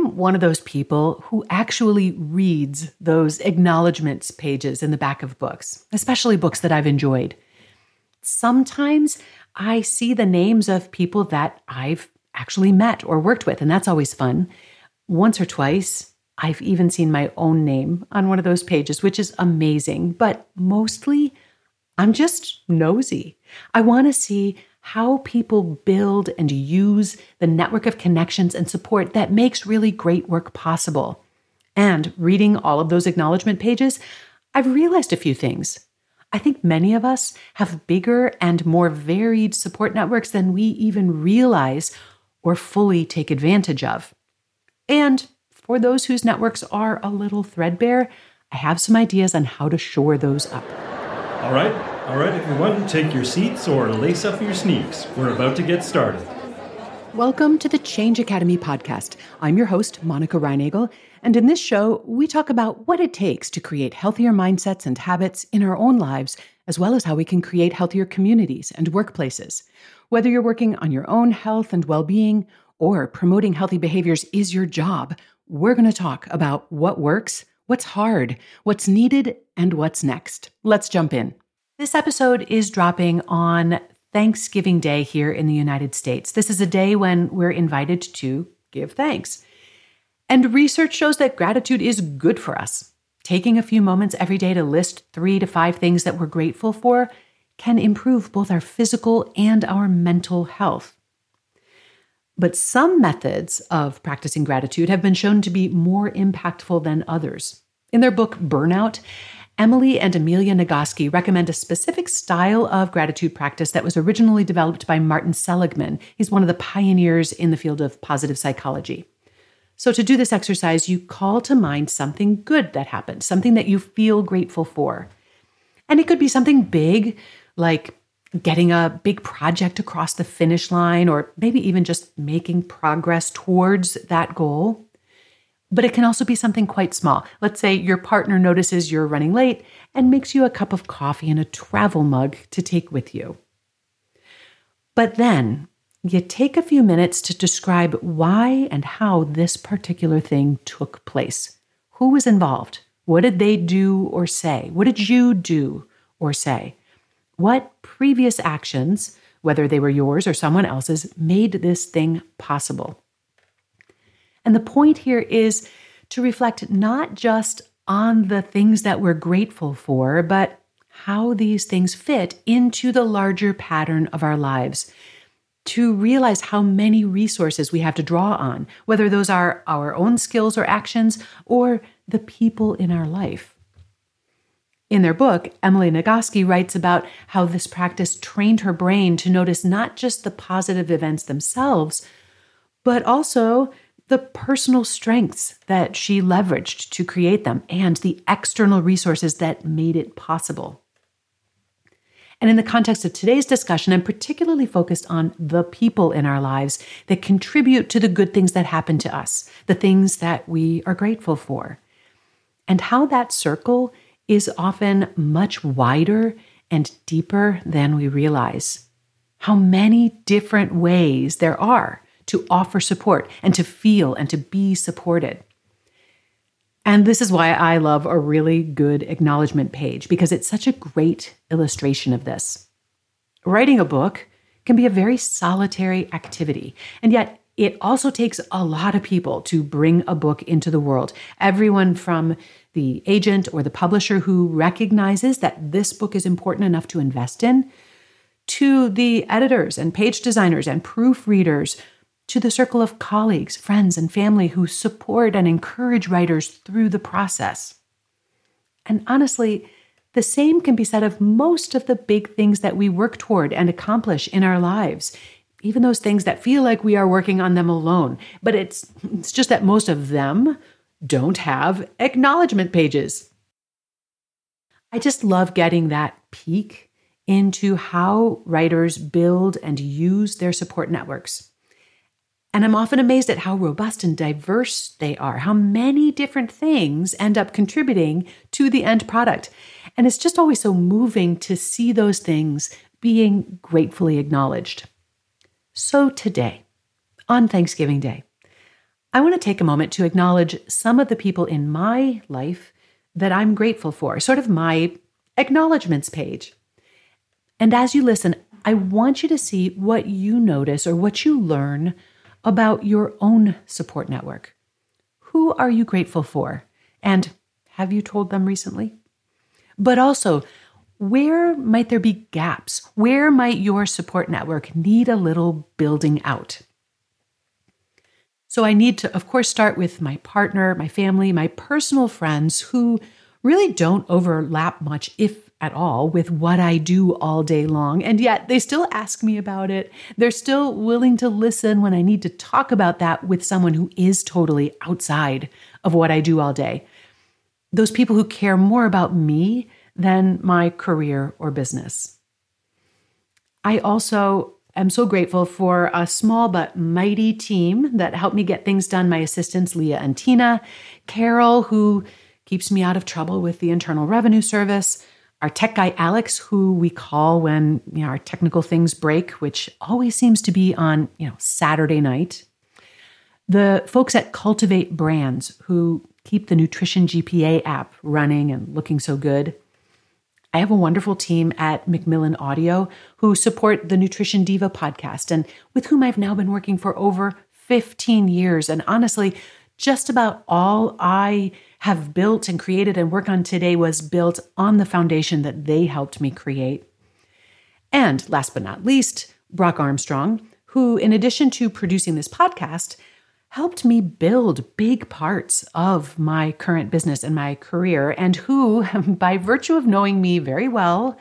I'm one of those people who actually reads those acknowledgments pages in the back of books, especially books that I've enjoyed. Sometimes I see the names of people that I've actually met or worked with, and that's always fun. Once or twice, I've even seen my own name on one of those pages, which is amazing. But mostly, I'm just nosy. I want to see how people build and use the network of connections and support that makes really great work possible. And reading all of those acknowledgement pages, I've realized a few things. I think many of us have bigger and more varied support networks than we even realize or fully take advantage of. And for those whose networks are a little threadbare, I have some ideas on how to shore those up. All right, all right, everyone, take your seats or lace up your sneaks. We're about to get started. Welcome to the Change Academy podcast. I'm your host, Monica Reinagel, and in this show, we talk about what it takes to create healthier mindsets and habits in our own lives, as well as how we can create healthier communities and workplaces. Whether you're working on your own health and well being or promoting healthy behaviors is your job, we're going to talk about what works, what's hard, what's needed, and what's next. Let's jump in. This episode is dropping on Thanksgiving Day here in the United States. This is a day when we're invited to give thanks. And research shows that gratitude is good for us. Taking a few moments every day to list three to five things that we're grateful for can improve both our physical and our mental health. But some methods of practicing gratitude have been shown to be more impactful than others. In their book, Burnout, Emily and Amelia Nagoski recommend a specific style of gratitude practice that was originally developed by Martin Seligman. He's one of the pioneers in the field of positive psychology. So, to do this exercise, you call to mind something good that happened, something that you feel grateful for. And it could be something big, like getting a big project across the finish line, or maybe even just making progress towards that goal. But it can also be something quite small. Let's say your partner notices you're running late and makes you a cup of coffee in a travel mug to take with you. But then you take a few minutes to describe why and how this particular thing took place. Who was involved? What did they do or say? What did you do or say? What previous actions, whether they were yours or someone else's, made this thing possible? And the point here is to reflect not just on the things that we're grateful for, but how these things fit into the larger pattern of our lives. To realize how many resources we have to draw on, whether those are our own skills or actions or the people in our life. In their book, Emily Nagoski writes about how this practice trained her brain to notice not just the positive events themselves, but also the personal strengths that she leveraged to create them and the external resources that made it possible. And in the context of today's discussion, I'm particularly focused on the people in our lives that contribute to the good things that happen to us, the things that we are grateful for, and how that circle is often much wider and deeper than we realize. How many different ways there are to offer support and to feel and to be supported. And this is why I love a really good acknowledgement page because it's such a great illustration of this. Writing a book can be a very solitary activity, and yet it also takes a lot of people to bring a book into the world. Everyone from the agent or the publisher who recognizes that this book is important enough to invest in, to the editors and page designers and proofreaders to the circle of colleagues, friends, and family who support and encourage writers through the process. And honestly, the same can be said of most of the big things that we work toward and accomplish in our lives, even those things that feel like we are working on them alone. But it's, it's just that most of them don't have acknowledgement pages. I just love getting that peek into how writers build and use their support networks. And I'm often amazed at how robust and diverse they are, how many different things end up contributing to the end product. And it's just always so moving to see those things being gratefully acknowledged. So today, on Thanksgiving Day, I want to take a moment to acknowledge some of the people in my life that I'm grateful for, sort of my acknowledgments page. And as you listen, I want you to see what you notice or what you learn about your own support network. Who are you grateful for? And have you told them recently? But also, where might there be gaps? Where might your support network need a little building out? So I need to, of course, start with my partner, my family, my personal friends who really don't overlap much, if at all, with what I do all day long. And yet they still ask me about it. They're still willing to listen when I need to talk about that with someone who is totally outside of what I do all day. Those people who care more about me than my career or business. I also am so grateful for a small but mighty team that helped me get things done. My assistants, Leah and Tina, Carol, who keeps me out of trouble with the Internal Revenue Service, our tech guy, Alex, who we call when you know, our technical things break, which always seems to be on you know, Saturday night. The folks at Cultivate Brands, who keep the Nutrition GPA app running and looking so good. I have a wonderful team at Macmillan Audio who support the Nutrition Diva podcast and with whom I've now been working for over 15 years. And honestly, just about all I have built and created and work on today was built on the foundation that they helped me create. And last but not least, Brock Armstrong, who, in addition to producing this podcast, helped me build big parts of my current business and my career, and who, by virtue of knowing me very well,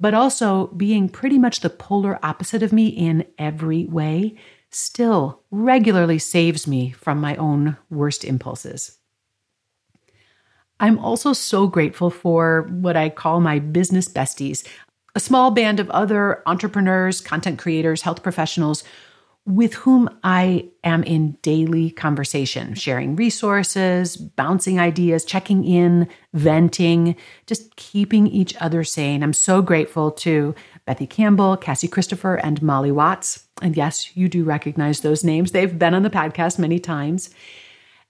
but also being pretty much the polar opposite of me in every way, still regularly saves me from my own worst impulses. I'm also so grateful for what I call my business besties, a small band of other entrepreneurs, content creators, health professionals with whom I am in daily conversation, sharing resources, bouncing ideas, checking in, venting, just keeping each other sane. I'm so grateful to Bethy Campbell, Cassie Christopher, and Molly Watts. And yes, you do recognize those names. They've been on the podcast many times.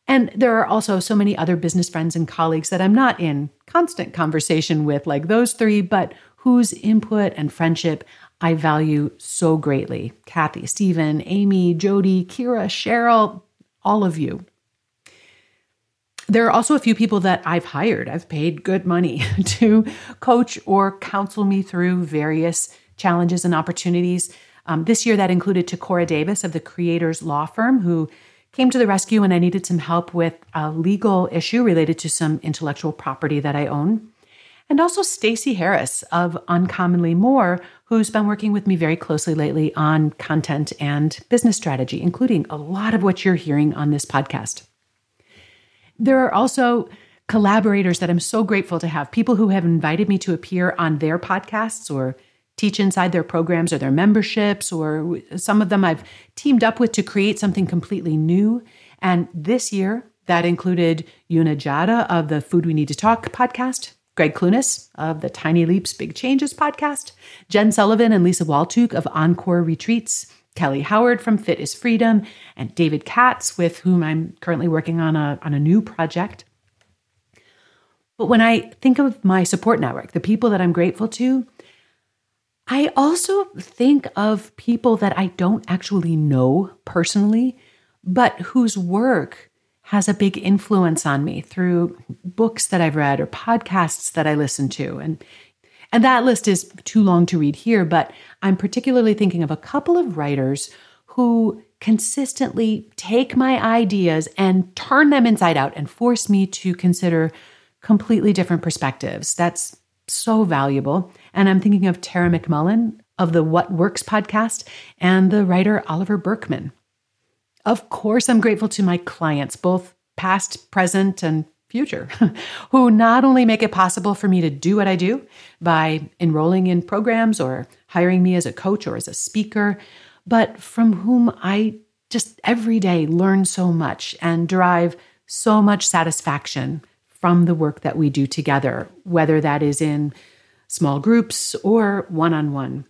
And there are also so many other business friends and colleagues that I'm not in constant conversation with, like those three, but whose input and friendship I value so greatly. Kathy, Stephen, Amy, Jody, Kira, Cheryl, all of you. There are also a few people that I've hired. I've paid good money to coach or counsel me through various challenges and opportunities. Um, this year, that included Ticora Davis of the Creators Law Firm, who came to the rescue when I needed some help with a legal issue related to some intellectual property that I own and also Stacey Harris of Uncommonly More, who's been working with me very closely lately on content and business strategy, including a lot of what you're hearing on this podcast. There are also collaborators that I'm so grateful to have, people who have invited me to appear on their podcasts or teach inside their programs or their memberships, or some of them I've teamed up with to create something completely new. And this year, that included Juna Gjata of the Food We Need to Talk podcast, Gregg Clunis of the Tiny Leaps Big Changes podcast, Jen Sullivan and Lisa Waltuk of Encore Retreats, Kelly Howard from Fit is Freedom, and David Katz, with whom I'm currently working on a, on a new project. But when I think of my support network, the people that I'm grateful to, I also think of people that I don't actually know personally, but whose work has a big influence on me through books that I've read or podcasts that I listen to. And and that list is too long to read here, but I'm particularly thinking of a couple of writers who consistently take my ideas and turn them inside out and force me to consider completely different perspectives. That's so valuable. And I'm thinking of Tara McMullin of the What Works podcast and the writer Oliver Burkeman. Of course, I'm grateful to my clients, both past, present, and future, who not only make it possible for me to do what I do by enrolling in programs or hiring me as a coach or as a speaker, but from whom I just every day learn so much and derive so much satisfaction from the work that we do together, whether that is in small groups or one on one.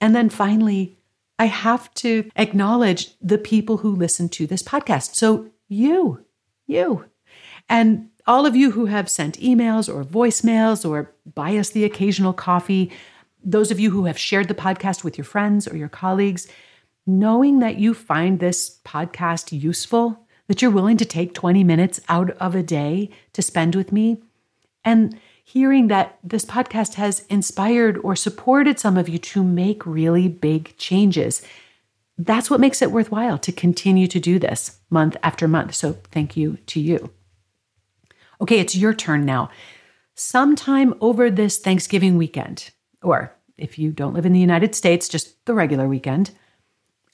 And then finally, I have to acknowledge the people who listen to this podcast. So, you, you, and all of you who have sent emails or voicemails or buy us the occasional coffee, those of you who have shared the podcast with your friends or your colleagues, knowing that you find this podcast useful, that you're willing to take 20 minutes out of a day to spend with me, and hearing that this podcast has inspired or supported some of you to make really big changes. That's what makes it worthwhile to continue to do this month after month. So, thank you to you. Okay, it's your turn now. Sometime over this Thanksgiving weekend, or if you don't live in the United States, just the regular weekend,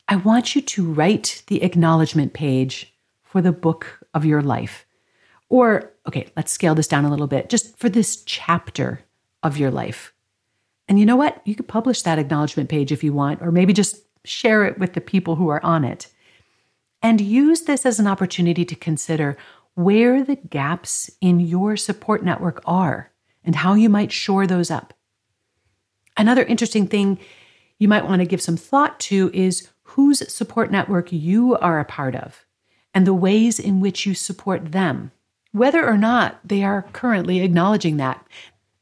I want you to write the acknowledgement page for the book of your life. Or, okay, let's scale this down a little bit, just for this chapter of your life. And you know what? You could publish that acknowledgement page if you want, or maybe just share it with the people who are on it. And use this as an opportunity to consider where the gaps in your support network are and how you might shore those up. Another interesting thing you might want to give some thought to is whose support network you are a part of and the ways in which you support them whether or not they are currently acknowledging that.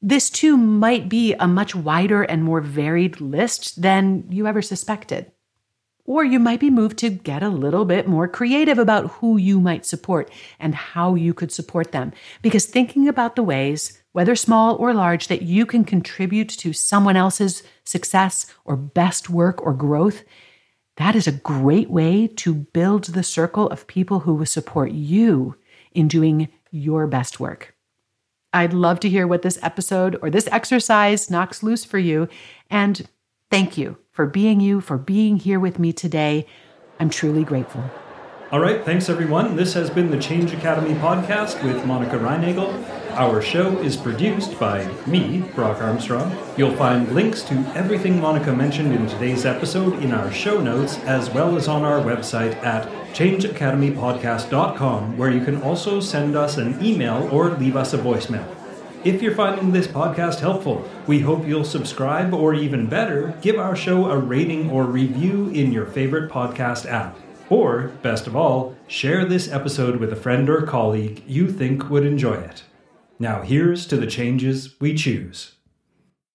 This too might be a much wider and more varied list than you ever suspected. Or you might be moved to get a little bit more creative about who you might support and how you could support them. Because thinking about the ways, whether small or large, that you can contribute to someone else's success or best work or growth, that is a great way to build the circle of people who will support you in doing your best work. I'd love to hear what this episode or this exercise knocks loose for you. And thank you for being you, for being here with me today. I'm truly grateful. All right, thanks everyone. This has been the Change Academy podcast with Monica Reinagel. Our show is produced by me, Brock Armstrong. You'll find links to everything Monica mentioned in today's episode in our show notes, as well as on our website at changeacademypodcast.com, where you can also send us an email or leave us a voicemail. If you're finding this podcast helpful, we hope you'll subscribe or even better, give our show a rating or review in your favorite podcast app. Or, best of all, share this episode with a friend or colleague you think would enjoy it. Now, here's to the changes we choose.